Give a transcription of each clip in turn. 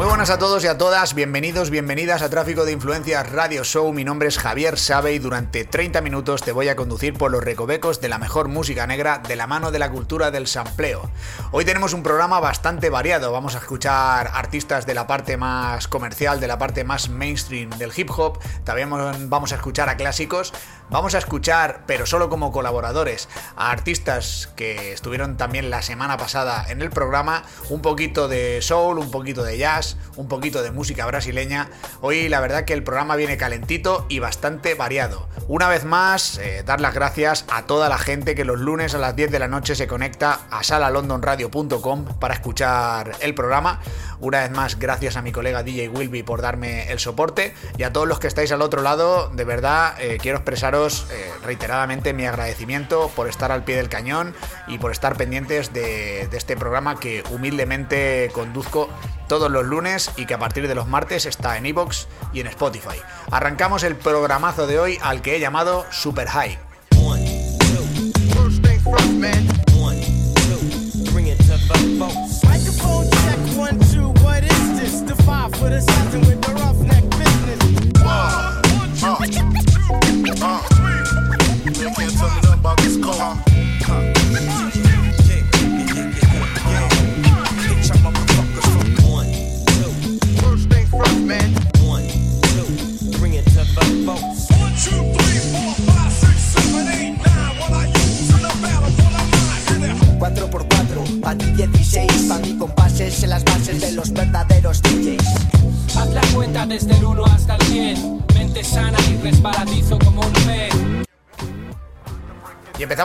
Muy buenas a todos y a todas, bienvenidos, bienvenidas a Tráfico de Influencias Radio Show. Mi nombre es Javier Sabe y durante 30 minutos te voy a conducir por los recovecos de la mejor música negra de la mano de la cultura del sampleo. Hoy tenemos un programa bastante variado, vamos a escuchar artistas de la parte más comercial, de la parte más mainstream del hip hop, también vamos a escuchar a clásicos, vamos a escuchar, pero solo como colaboradores, a artistas que estuvieron también la semana pasada en el programa, un poquito de soul, un poquito de jazz, un poquito de música brasileña. Hoy la verdad que el programa viene calentito y bastante variado. Una vez más, eh, dar las gracias a toda la gente que los lunes a las 10 de la noche se conecta a salalondonradio.com para escuchar el programa. Una vez más, gracias a mi colega DJ Wilby por darme el soporte y a todos los que estáis al otro lado, de verdad eh, quiero expresaros eh, reiteradamente mi agradecimiento por estar al pie del cañón y por estar pendientes de, este programa que humildemente conduzco todos los lunes y que a partir de los martes está en iBox y en Spotify. Arrancamos el programazo de hoy al que he llamado Super High. with a something with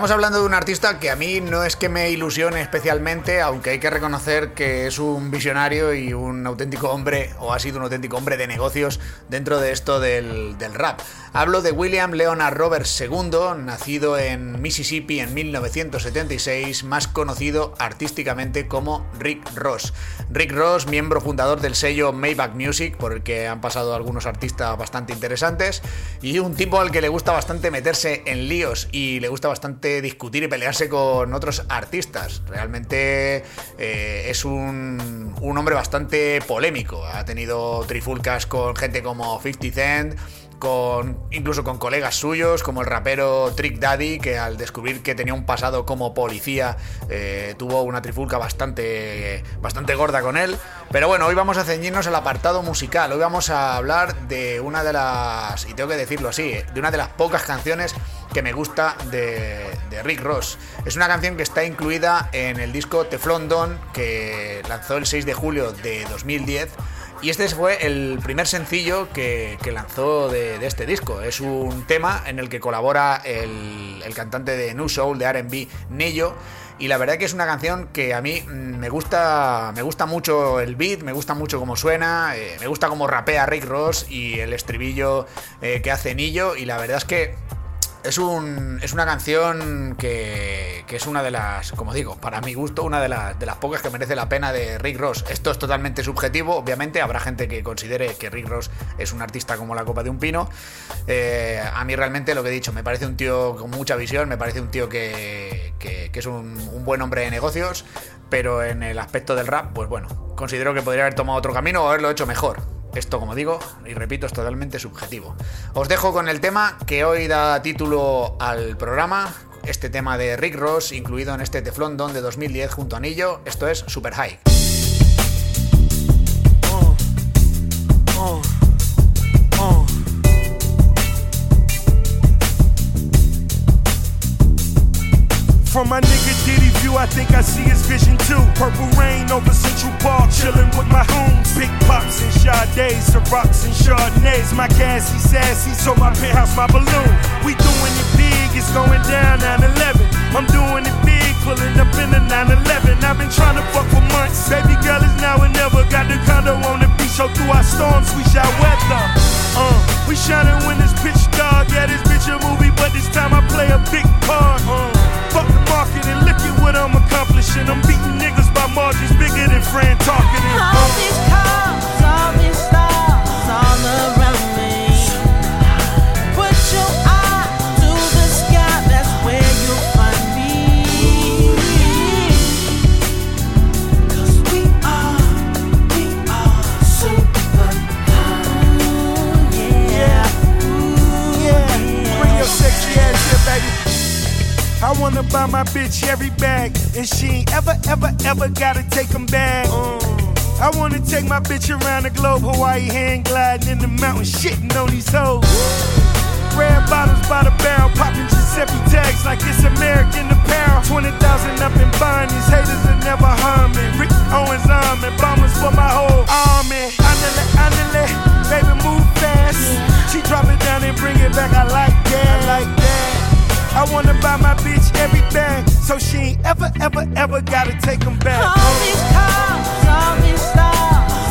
Y empezamos hablando de un artista que a mí no es que me ilusione especialmente, aunque hay que reconocer que es un visionario y un auténtico hombre, o ha sido un auténtico hombre de negocios dentro de esto del, del rap. Hablo de William Leonard Roberts II, nacido en Mississippi en 1976, más conocido artísticamente como Rick Ross. Rick Ross, miembro fundador del sello Maybach Music, por el que han pasado algunos artistas bastante interesantes, y un tipo al que le gusta bastante meterse en líos y le gusta bastante discutir y pelearse con otros artistas. Realmente eh, es un, un hombre bastante polémico. Ha tenido trifulcas con gente como 50 Cent, con incluso con colegas suyos como el rapero Trick Daddy que al descubrir que tenía un pasado como policía eh, tuvo una trifulca bastante bastante gorda con él pero bueno hoy vamos a ceñirnos al apartado musical hoy vamos a hablar de una de las y tengo que decirlo así eh, de una de las pocas canciones que me gusta de, de, Rick Ross. Es una canción que está incluida en el disco Teflon Don que lanzó el 6 de julio de 2010 y este fue el primer sencillo que, lanzó de, este disco. Es un tema en el que colabora el, cantante de New Soul, de RB, Nello. Y la verdad que es una canción que a mí mm, me gusta, me gusta mucho el beat, me gusta mucho cómo suena, eh, me gusta cómo rapea Rick Ross y el estribillo eh, que hace Nillo. Y la verdad es que es, un, es una canción que, que, es una de las, como digo, para mi gusto, una de, de, las pocas que merece la pena de Rick Ross. Esto es totalmente subjetivo, obviamente, habrá gente que considere que Rick Ross es un artista como la copa de un pino. Eh, a mí realmente lo que he dicho, me parece un tío con mucha visión, me parece un tío que, que, es un, un buen hombre de negocios, pero en el aspecto del rap, pues bueno, considero que podría haber tomado otro camino o haberlo hecho mejor. Esto, como digo, y repito, es totalmente subjetivo. Os dejo con el tema que hoy da título al programa, este tema de Rick Ross, incluido en este Teflon Don de 2010 junto a Anillo. Esto es Super High. days, of rocks and Chardonnays. My gassy sassy, so my penthouse, my balloon. We doing it big, it's going down 9-11. I'm doing it big, pulling up in a 9-11. I've been trying to fuck for months. Baby girl is now and never. Got the condo on the beach, so through our storms we shall weather. Uh, we shining when it's pitch dark. Yeah, this bitch a movie, but this time I play a big part. Uh, fuck the market and look at what I'm accomplishing. I'm beating niggas by margins bigger than Fran talking. All these. I wanna buy my bitch every bag, and she ain't ever, ever, ever gotta take them back. I wanna take my bitch around the globe, Hawaii hand gliding in the mountains, shitting on these hoes. Red bottles by the barrel, popping Giuseppe tags like it's American apparel. 20,000 up in bond, haters will never harm me. Rick Owens arm and bombers for my whole army. Andale, andale, baby move fast. She drop it down and bring it back, I like that, I like that. I wanna buy my bitch every bag, so she ain't ever, ever, ever gotta take them back. All these cars, all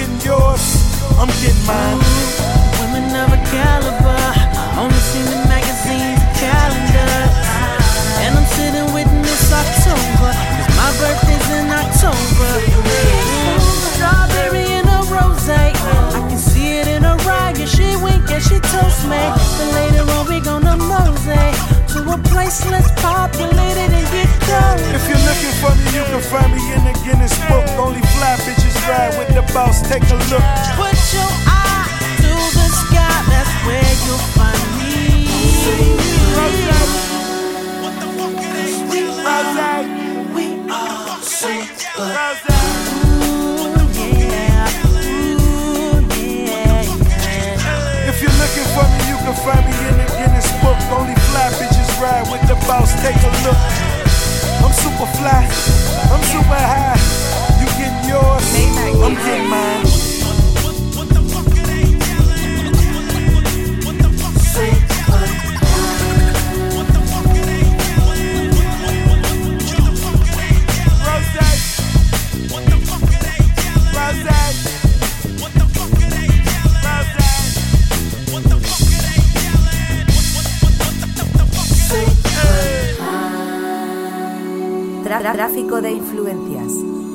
Getting yours? I'm getting mine. Ooh, Women of a caliber, only seen in magazines and calendars. And I'm sitting witness October, cause my birthday's in October. Ooh, strawberry in a rose. I can see it in her eye, yeah, she wink and she toast me. But later on, we gonna mose to a place less populated and get close. If you're looking for me, you can find me in the Guinness book. Only fly bitches ride with the boss. Take a look. Put your eye to the sky, that's where you'll find me. We are super. Ooh, yeah. Ooh, yeah, yeah. If you're looking for me, you can find me in the Guinness book. Only fly bitches ride with the boss. Take a look. I'm super fly. I'm super high. You getting yours? I'm getting mine. Tráfico de influencias.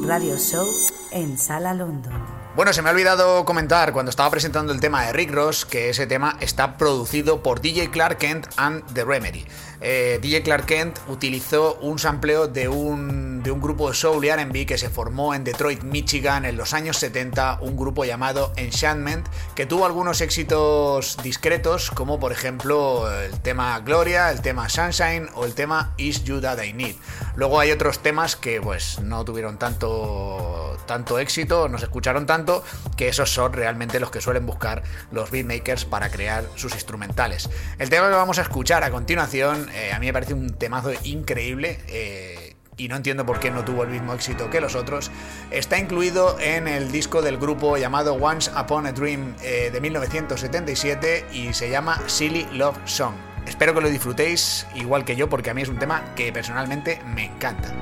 Radio Show en Sala London. Bueno, se me ha olvidado comentar cuando estaba presentando el tema de Rick Ross que ese tema está producido por DJ Clark Kent and The Remedy. Eh, DJ Clark Kent utilizó un sampleo de un, de un grupo de soul y RB que se formó en Detroit, Michigan en los años 70, un grupo llamado Enchantment, que tuvo algunos éxitos discretos, como por ejemplo el tema Gloria, el tema Sunshine o el tema Is You That I Need. Luego hay otros temas que pues no tuvieron tanto, tanto éxito, no se escucharon tanto, que esos son realmente los que suelen buscar los beatmakers para crear sus instrumentales. El tema que vamos a escuchar a continuación, eh, a mí me parece un temazo increíble. eh, y no entiendo por qué no tuvo el mismo éxito que los otros, está incluido en el disco del grupo llamado Once Upon a Dream eh, de 1977 y se llama Silly Love Song. Espero que lo disfrutéis igual que yo porque a mí es un tema que personalmente me encanta.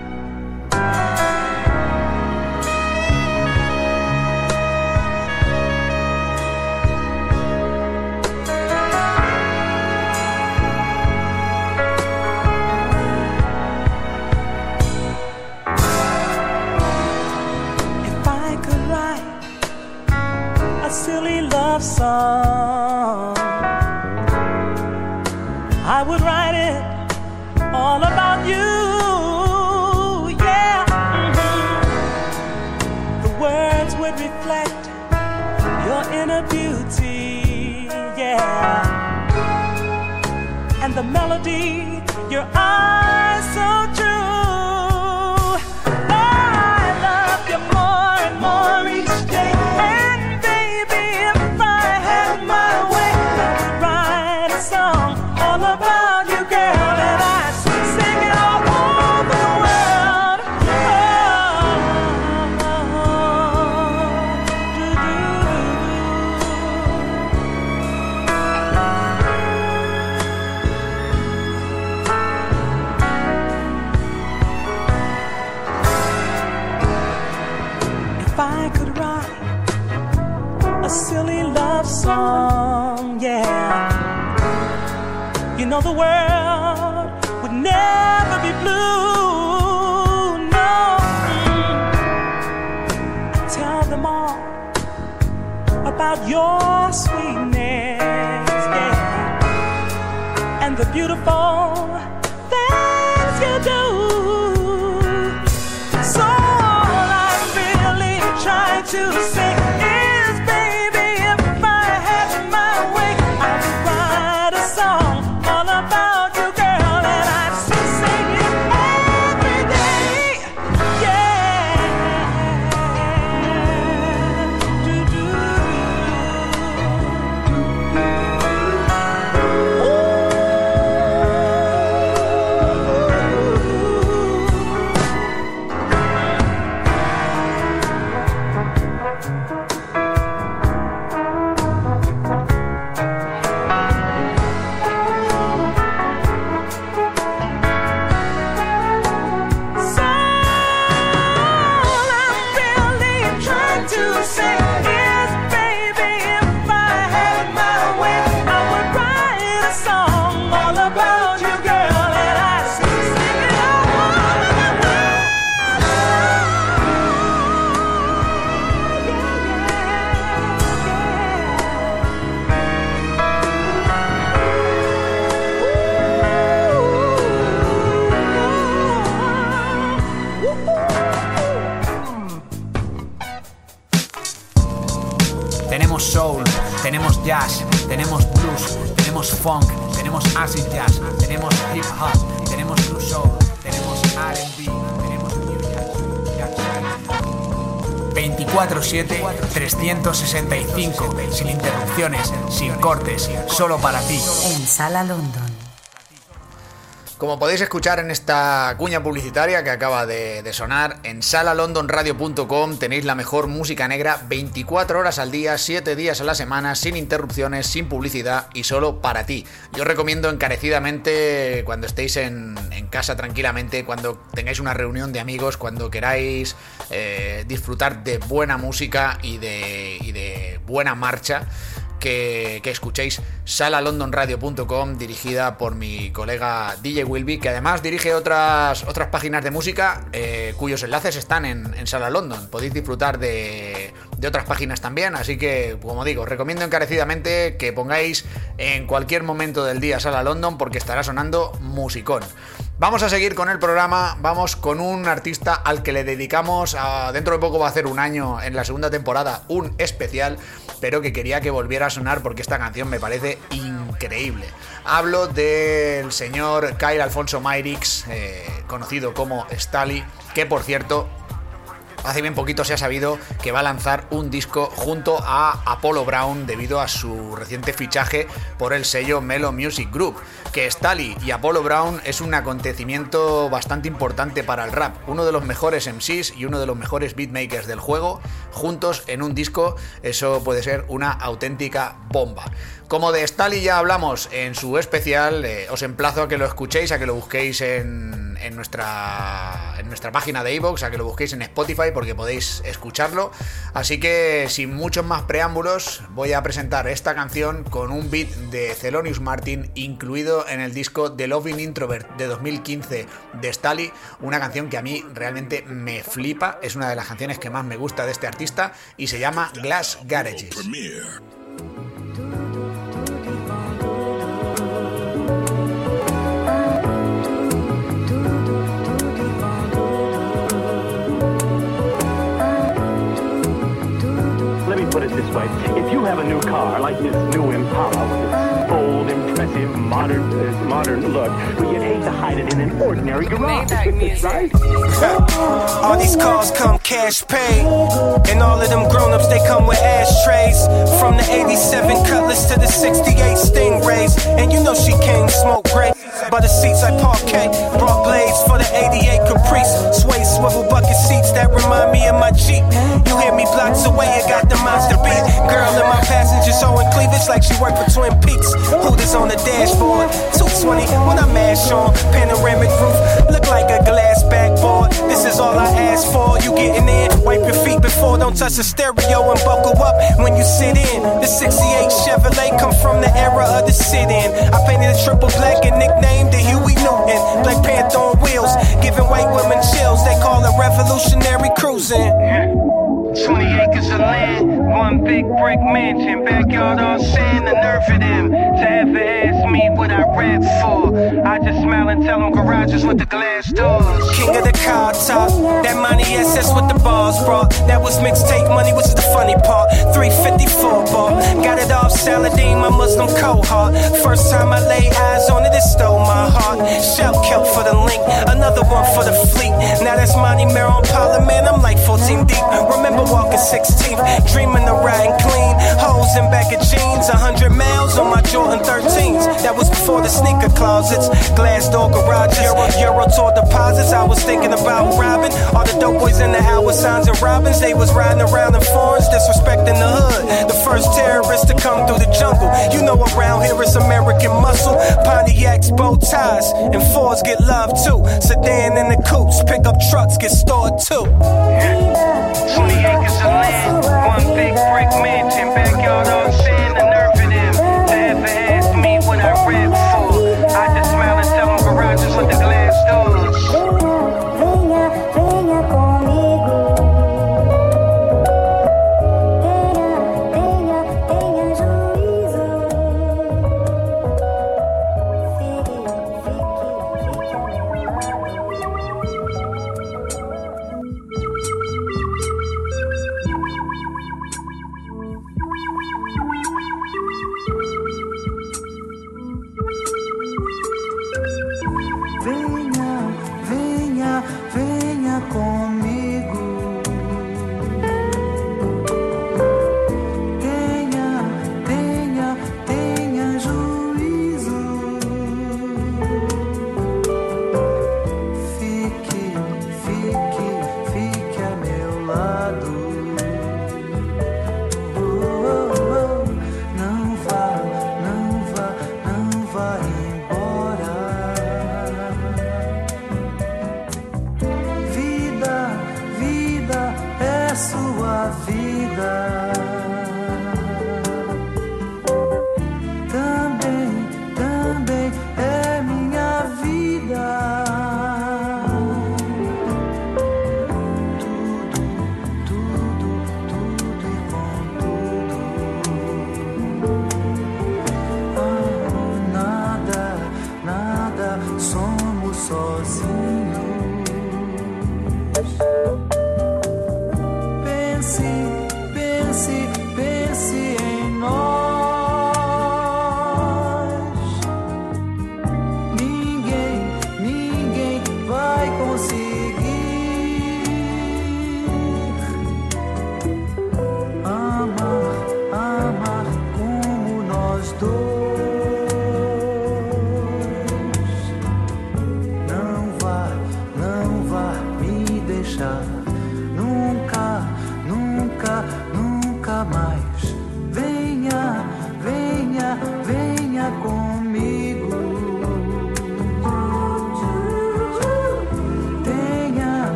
Song, I would write it all about you. Yeah. The words would reflect your inner beauty. Yeah. And the melody, your eyes know the world would never be blue. No, tell them all about your sweetness yeah. and the beautiful 365, sin interrupciones, sin cortes, solo para ti. En Sala London. Como podéis escuchar en esta cuña publicitaria que acaba de, sonar, en salalondonradio.com tenéis la mejor música negra 24 horas al día, 7 días a la semana, sin interrupciones, sin publicidad y solo para ti. Yo recomiendo encarecidamente cuando estéis en, casa tranquilamente, cuando tengáis una reunión de amigos, cuando queráis eh, disfrutar de buena música y de buena marcha que, que escuchéis salalondonradio.com dirigida por mi colega DJ Wilby, que además dirige otras, otras páginas de música eh, cuyos enlaces están en, Sala London. Podéis disfrutar de, de otras páginas también, así que, como digo, recomiendo encarecidamente que pongáis en cualquier momento del día Sala London porque estará sonando musicón. Vamos a seguir con el programa, vamos con un artista al que le dedicamos, dentro de poco va a hacer un año en la segunda temporada, un especial, pero que quería que volviera a sonar porque esta canción me parece increíble. Hablo del señor Kyle Alfonso Myrix, eh, conocido como Stali, que por cierto Hace bien poquito se ha sabido que va a lanzar un disco junto a Apollo Brown debido a su reciente fichaje por el sello Melo Music Group. Que Stali y Apollo Brown es un acontecimiento bastante importante para el rap. Uno de los mejores MCs y uno de los mejores beatmakers del juego, juntos en un disco, eso puede ser una auténtica bomba. Como de Stali ya hablamos en su especial, eh, os emplazo a que lo escuchéis, a que lo busquéis en, nuestra, página de iVoox, a que lo busquéis en Spotify porque podéis escucharlo. Así que sin muchos más preámbulos, voy a presentar esta canción con un beat de Thelonious Martin incluido en el disco The Loving Introvert de 2015 de Stali, una canción que a mí realmente me flipa, es una de las canciones que más me gusta de este artista y se llama Glass Garages. Way. If you have a new car, like this new Impala with its bold, impressive, modern, uh, modern look, well, you'd hate to hide it in an ordinary garage, right? All these cars come cash paid. And all of them grown ups, they come with ashtrays. From the 87 Cutlass to the 68 Stingrays. And you know she came smoke gray. By the seats like parquet. Brought blades for the 88 Caprice. Sway swivel bucket seats that remind me of my Jeep. You hear me blocks away, it got the monster beat. Girl in my passenger showing cleavage like she worked for Twin Peaks. Hooters on the dashboard. 220 when I mash on. Panoramic roof. Look like a glass backboard don't touch the stereo and buckle up when you sit in. The 68 Chevrolet come from the era of the sit-in. I painted a triple black and nicknamed it Huey Newton. Black Panther on wheels, giving white women chills. They call it revolutionary cruising. 20 acres of land, one big brick mansion, backyard all sand, the nerve of them to ever ask me what I rap for. I just smile and tell them garages with the glass doors. King of the car top, that money SS with the bars brought. That was mixtape money, which is the funny part. 354 ball, got it off Saladin, my Muslim cohort. First time I lay eyes on it, it stole my heart. Shell kill for the link, another one for the fleet. Now that's money, mirror on Parliament, I'm like 14 deep. Remember walking 16th, dreaming of riding clean. Holes in back of jeans, 100 miles on my Jordan 13s. That was before the sneaker closets, glass door garages, Euro, Euro tour deposits. I was thinking about robbing boys in the hour signs and robins. They was riding around in foreigns, disrespecting the hood. The first terrorist to come through the jungle. You know around here it's American muscle. Pontiacs, bow ties, and Fords get love too. Sedan in the coupes, pickup trucks get stored too. 20 acres of land, one big brick mansion, backyard all sand,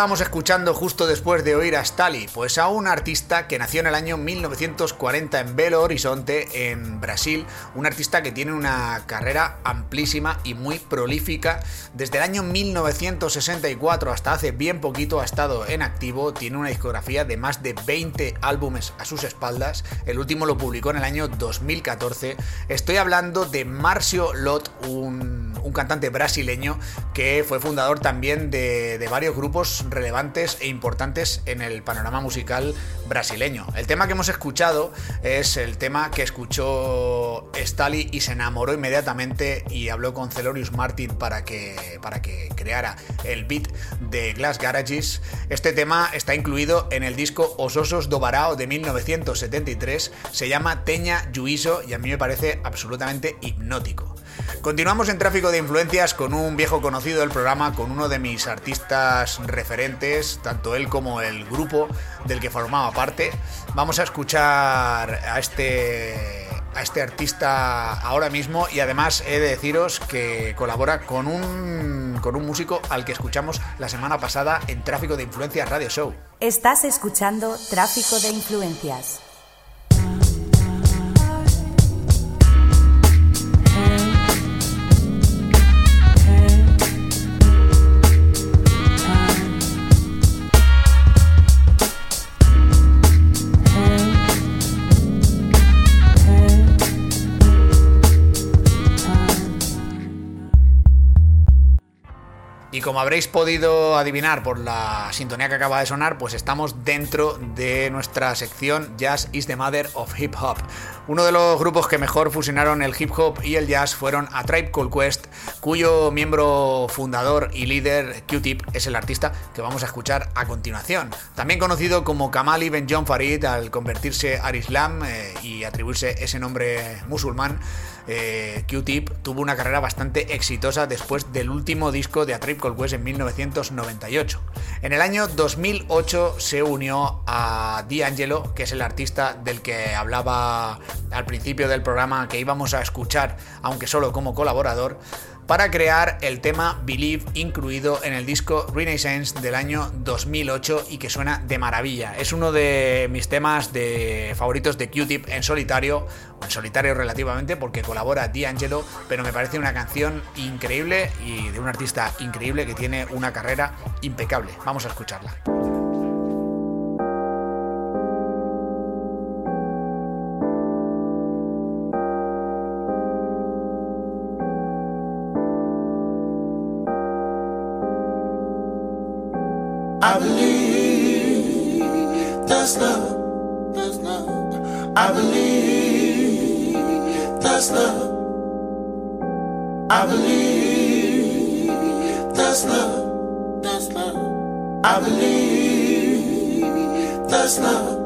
estábamos escuchando justo después de oír a Stali? Pues a un artista que nació en el año 1940 en Belo Horizonte, en Brasil. Un artista que tiene una carrera amplísima y muy prolífica. Desde el año 1964 hasta hace bien poquito ha estado en activo. Tiene una discografía de más de 20 álbumes a sus espaldas. El último lo publicó en el año 2014. Estoy hablando de Marcio Lot, un, cantante brasileño que fue fundador también de varios grupos relevantes e importantes en el panorama musical brasileño. El tema que hemos escuchado es el tema que escuchó Stali y se enamoró inmediatamente y habló con Celorius Martin para que, para que creara el beat de Glass Garages. Este tema está incluido en el disco Os Osos do Barao de 1973. Se llama Teña Juizo y a mí me parece absolutamente hipnótico. Continuamos en tráfico de influencias con un viejo conocido del programa, con uno de mis artistas referentes, tanto él como el grupo del que formaba parte. Vamos a escuchar a este a este artista ahora mismo y además he de deciros que colabora con un con un músico al que escuchamos la semana pasada en Tráfico de Influencias Radio Show. Estás escuchando Tráfico de Influencias. Y como habréis podido adivinar por la sintonía que acaba de sonar, pues estamos dentro de nuestra sección Jazz is the Mother of Hip Hop. Uno de los grupos que mejor fusionaron el hip hop y el jazz fueron A Tribe Called Quest, cuyo miembro fundador y líder Q-Tip es el artista que vamos a escuchar a continuación. También conocido como Kamal Ibn John Farid al convertirse al Islam eh, y atribuirse ese nombre musulmán, eh, Q-Tip tuvo una carrera bastante exitosa después del último disco de A Tribe Called Quest en 1998. En el año 2008 se unió a D'Angelo, que es el artista del que hablaba al principio del programa que íbamos a escuchar, aunque solo como colaborador, para crear el tema Believe incluido en el disco Renaissance del año 2008 y que suena de maravilla. Es uno de mis temas de favoritos de Q-Tip en solitario, en solitario relativamente porque colabora D'Angelo, pero me parece una canción increíble y de un artista increíble que tiene una carrera impecable. Vamos a escucharla. I believe that's love. I believe that's love. That's love. I believe that's love.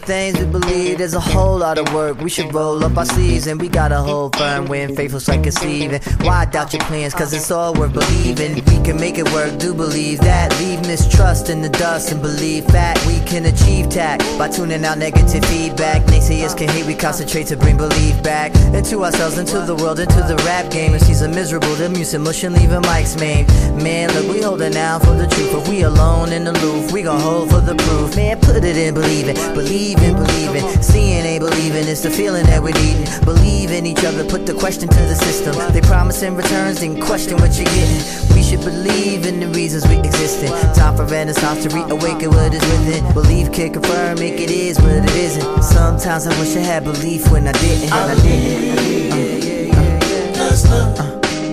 Things we believe there's a whole lot of work. We should roll up our sleeves and we gotta hold firm when faithful's like sieve. Why doubt your plans? Cause it's all worth believing. We can make it work, do believe that. Leave mistrust in the dust and believe that we can achieve tact by tuning out negative feedback. Naysayers can hate, we concentrate to bring belief back into ourselves, into the world, into the rap game. And she's a miserable, the music and leaving mics maimed. Man, look, we holding out for the truth. If we alone in the aloof, we gon' hold for the proof. Man, put it in, believe it. Believe in, believe in. Seeing ain't believing, it's the feeling that we're needing. Believe in each other, put the question to the system. They promise in returns, then question what you're getting. We should believe in the reasons we exist in. Time for renaissance to reawaken what is within. Belief can confirm, make it is what it isn't. Sometimes I wish I had belief when I didn't. And I didn't.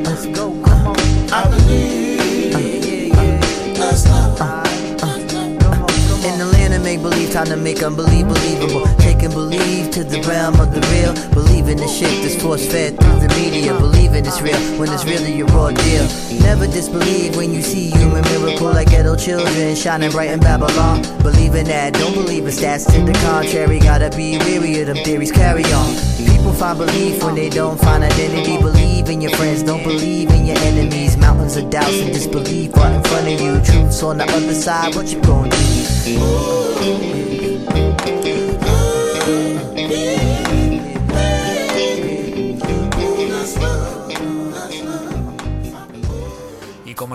Let's go, come on. I believe time to make unbelieve believable. Taking believe to the realm of the real. Believing the shit that's force fed through the media. Believing it's real when it's really a raw deal. Never disbelieve when you see human miracle like ghetto children shining bright in Babylon. Believe in that, don't believe in stats to the contrary. Gotta be weary of them theories, carry on. People find belief when they don't find identity. Believe in your friends, don't believe in your enemies. Mountains of doubts and disbelief right in front of you. Truth's on the other side, what you gonna do? Y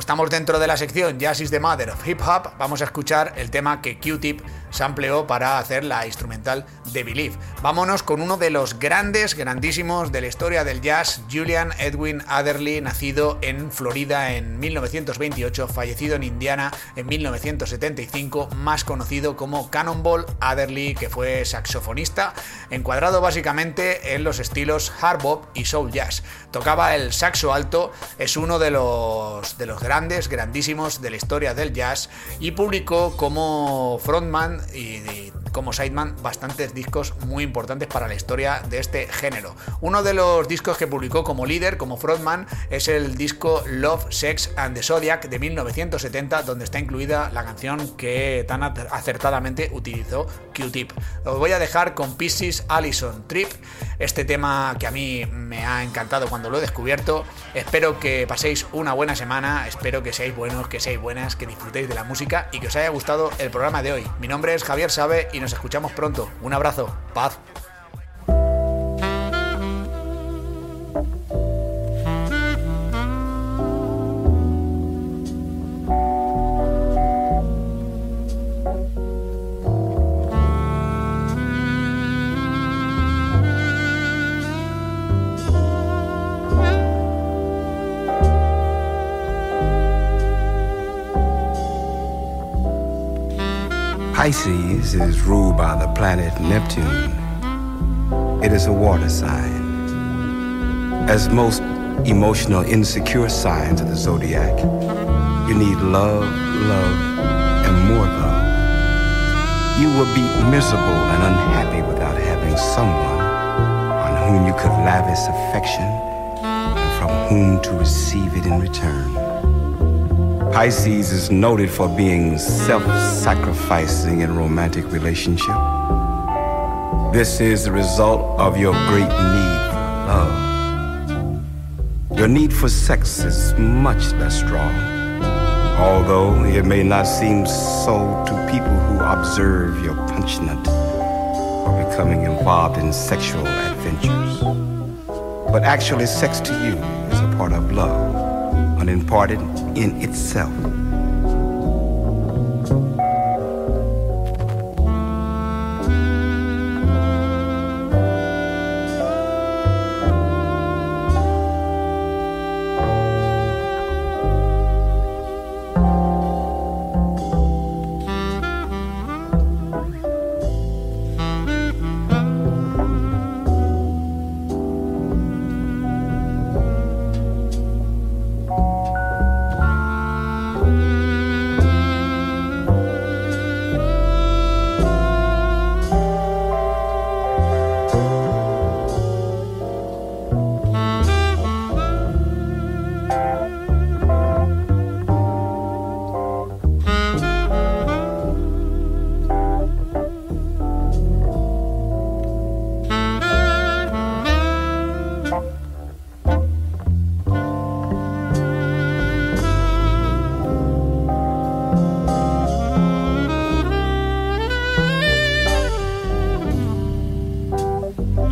estamos dentro de la sección Jazz is the Mother of Hip Hop, vamos a escuchar el tema que Q-Tip sampleó para hacer la instrumental de Believe. Vámonos con uno de los grandes, grandísimos de la historia del jazz, Julian Edwin Adderley, nacido en Florida en 1928, fallecido en Indiana en 1975, más conocido como Cannonball Adderley, que fue saxofonista, encuadrado básicamente en los estilos hard bop y soul jazz. Tocaba el saxo alto, es uno de los, de los grandes, grandísimos de la historia del jazz y publicó como frontman y, y como sideman bastantes discos muy importantes para la historia de este género. Uno de los discos que publicó como líder, como frontman, es el disco Love, Sex and the Zodiac de 1970, donde está incluida la canción que tan acertadamente utilizó Q-Tip. Os voy a dejar con Pieces Allison Trip, este tema que a mí me ha encantado cuando lo he descubierto. Espero que paséis una buena semana, espero que seáis buenos, que seáis buenas, que disfrutéis de la música y que os haya gustado el programa de hoy. Mi nombre es Javier Sabe y nos escuchamos pronto. Un abrazo, paz. Is ruled by the planet Neptune. It is a water sign. As most emotional, insecure signs of the zodiac, you need love, love, and more love. You will be miserable and unhappy without having someone on whom you could lavish affection and from whom to receive it in return. Pisces is noted for being self sacrificing in romantic relationship. This is the result of your great need for love. Your need for sex is much less strong, although it may not seem so to people who observe your punishment for becoming involved in sexual adventures. But actually, sex to you is a part of love unimparted in itself.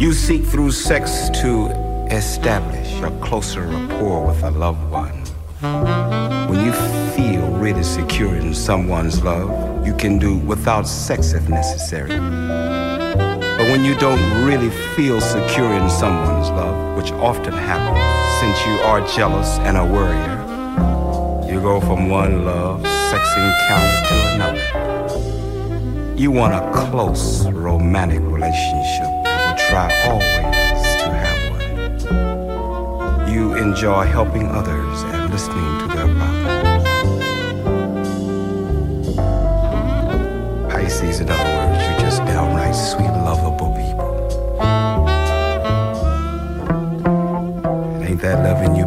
You seek through sex to establish a closer rapport with a loved one. When you feel really secure in someone's love, you can do without sex if necessary. But when you don't really feel secure in someone's love, which often happens since you are jealous and a worrier, you go from one love, sex encounter to another. You want a close romantic relationship try always to have one. You enjoy helping others and listening to their problems. Pisces, in other words, you're just downright sweet, lovable people. Ain't that loving you,